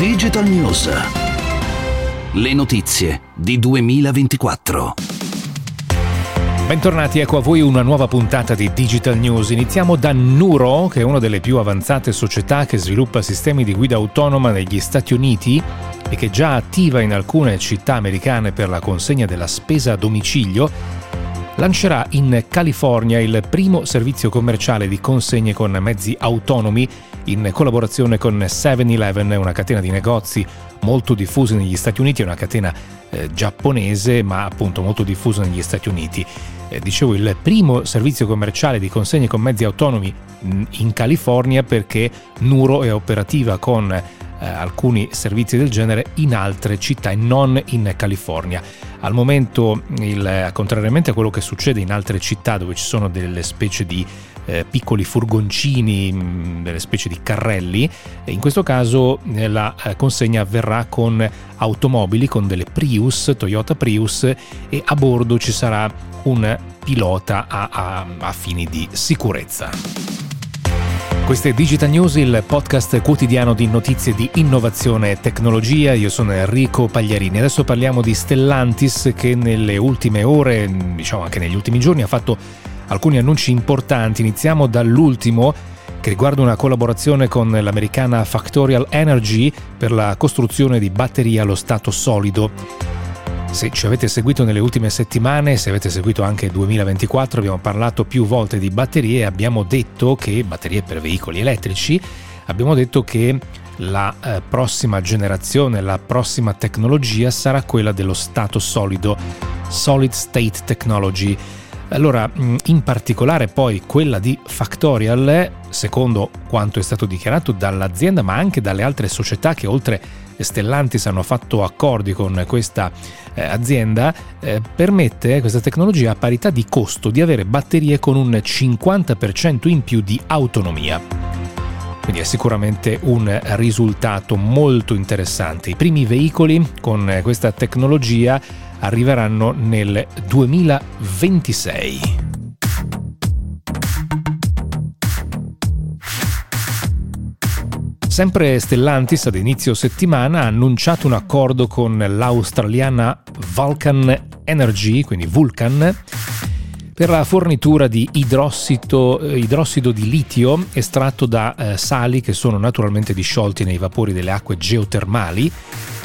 Digital News. Le notizie di 2024. Bentornati, ecco a voi una nuova puntata di Digital News. Iniziamo da Nuro, che è una delle più avanzate società che sviluppa sistemi di guida autonoma negli Stati Uniti e che già attiva in alcune città americane per la consegna della spesa a domicilio, lancerà in California il primo servizio commerciale di consegne con mezzi autonomi in collaborazione con 7-Eleven, una catena di negozi molto diffusa negli Stati Uniti, è una catena eh, giapponese ma appunto molto diffusa negli Stati Uniti. Eh, dicevo il primo servizio commerciale di consegne con mezzi autonomi mm, in California perché Nuro è operativa con eh, alcuni servizi del genere in altre città e non in California. Al momento, il, contrariamente a quello che succede in altre città dove ci sono delle specie di eh, piccoli furgoncini, delle specie di carrelli. E in questo caso eh, la eh, consegna avverrà con automobili, con delle Prius, Toyota Prius e a bordo ci sarà un pilota a, a, a fini di sicurezza. Questo è Digital News, il podcast quotidiano di notizie di innovazione e tecnologia. Io sono Enrico Pagliarini. Adesso parliamo di Stellantis che nelle ultime ore, diciamo anche negli ultimi giorni, ha fatto alcuni annunci importanti. Iniziamo dall'ultimo che riguarda una collaborazione con l'americana Factorial Energy per la costruzione di batterie allo stato solido. Se ci avete seguito nelle ultime settimane, se avete seguito anche il 2024, abbiamo parlato più volte di batterie e abbiamo detto che batterie per veicoli elettrici, abbiamo detto che la eh, prossima generazione, la prossima tecnologia sarà quella dello stato solido, Solid State Technology allora, in particolare poi quella di Factorial, secondo quanto è stato dichiarato dall'azienda, ma anche dalle altre società che oltre Stellantis hanno fatto accordi con questa eh, azienda, eh, permette questa tecnologia a parità di costo di avere batterie con un 50% in più di autonomia. Quindi è sicuramente un risultato molto interessante. I primi veicoli con questa tecnologia arriveranno nel 2026. Sempre Stellantis ad inizio settimana ha annunciato un accordo con l'australiana Vulcan Energy, quindi Vulcan, per la fornitura di idrossido, idrossido di litio estratto da eh, sali che sono naturalmente disciolti nei vapori delle acque geotermali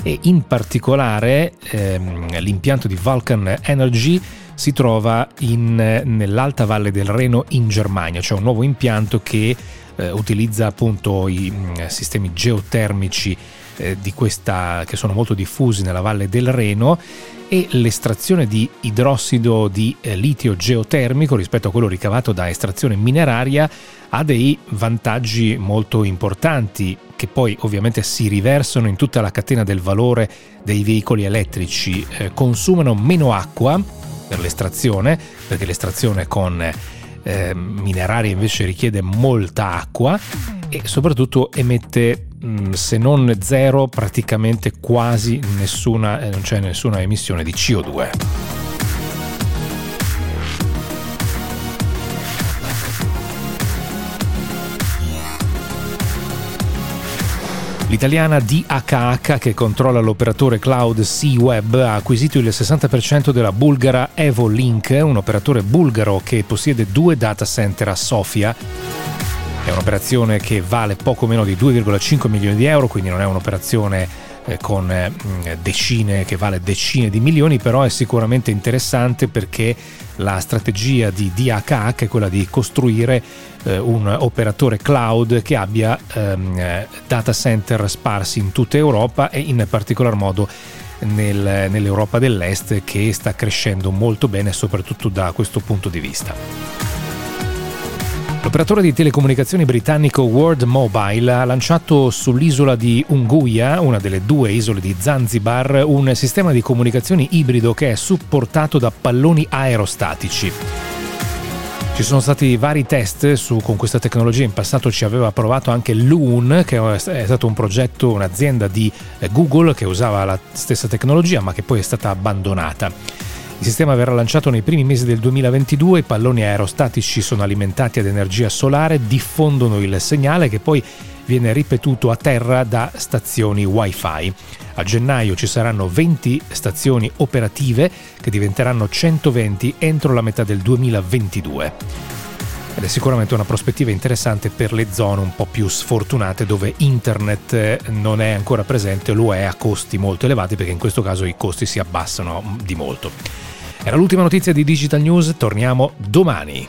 e in particolare ehm, l'impianto di Vulcan Energy si trova in, nell'alta valle del Reno in Germania, cioè un nuovo impianto che eh, utilizza appunto i mh, mm, sistemi geotermici eh, di questa, che sono molto diffusi nella valle del Reno e l'estrazione di idrossido di eh, litio geotermico rispetto a quello ricavato da estrazione mineraria ha dei vantaggi molto importanti che poi ovviamente si riversano in tutta la catena del valore dei veicoli elettrici, eh, consumano meno acqua per l'estrazione, perché l'estrazione con eh, minerari invece richiede molta acqua e soprattutto emette se non zero, praticamente quasi nessuna, eh, non c'è nessuna emissione di CO2. L'italiana DHH, che controlla l'operatore cloud C-Web, ha acquisito il 60% della bulgara Evolink, un operatore bulgaro che possiede due data center a Sofia è un'operazione che vale poco meno di 2,5 milioni di euro, quindi non è un'operazione eh, con eh, decine che vale decine di milioni, però è sicuramente interessante perché la strategia di DHH è quella di costruire eh, un operatore cloud che abbia ehm, data center sparsi in tutta Europa e in particolar modo nel, nell'Europa dell'Est che sta crescendo molto bene soprattutto da questo punto di vista. L'operatore di telecomunicazioni britannico World Mobile ha lanciato sull'isola di Unguia, una delle due isole di Zanzibar, un sistema di comunicazioni ibrido che è supportato da palloni aerostatici. Ci sono stati vari test su, con questa tecnologia, in passato ci aveva provato anche Loon, che è stato un progetto, un'azienda di Google che usava la stessa tecnologia ma che poi è stata abbandonata. Il sistema verrà lanciato nei primi mesi del 2022, i palloni aerostatici sono alimentati ad energia solare, diffondono il segnale che poi viene ripetuto a terra da stazioni wifi. A gennaio ci saranno 20 stazioni operative che diventeranno 120 entro la metà del 2022 ed è sicuramente una prospettiva interessante per le zone un po' più sfortunate dove internet eh, non è ancora presente, lo è a costi molto elevati perché in questo caso i costi si abbassano di molto. Era l'ultima notizia di Digital News, torniamo domani.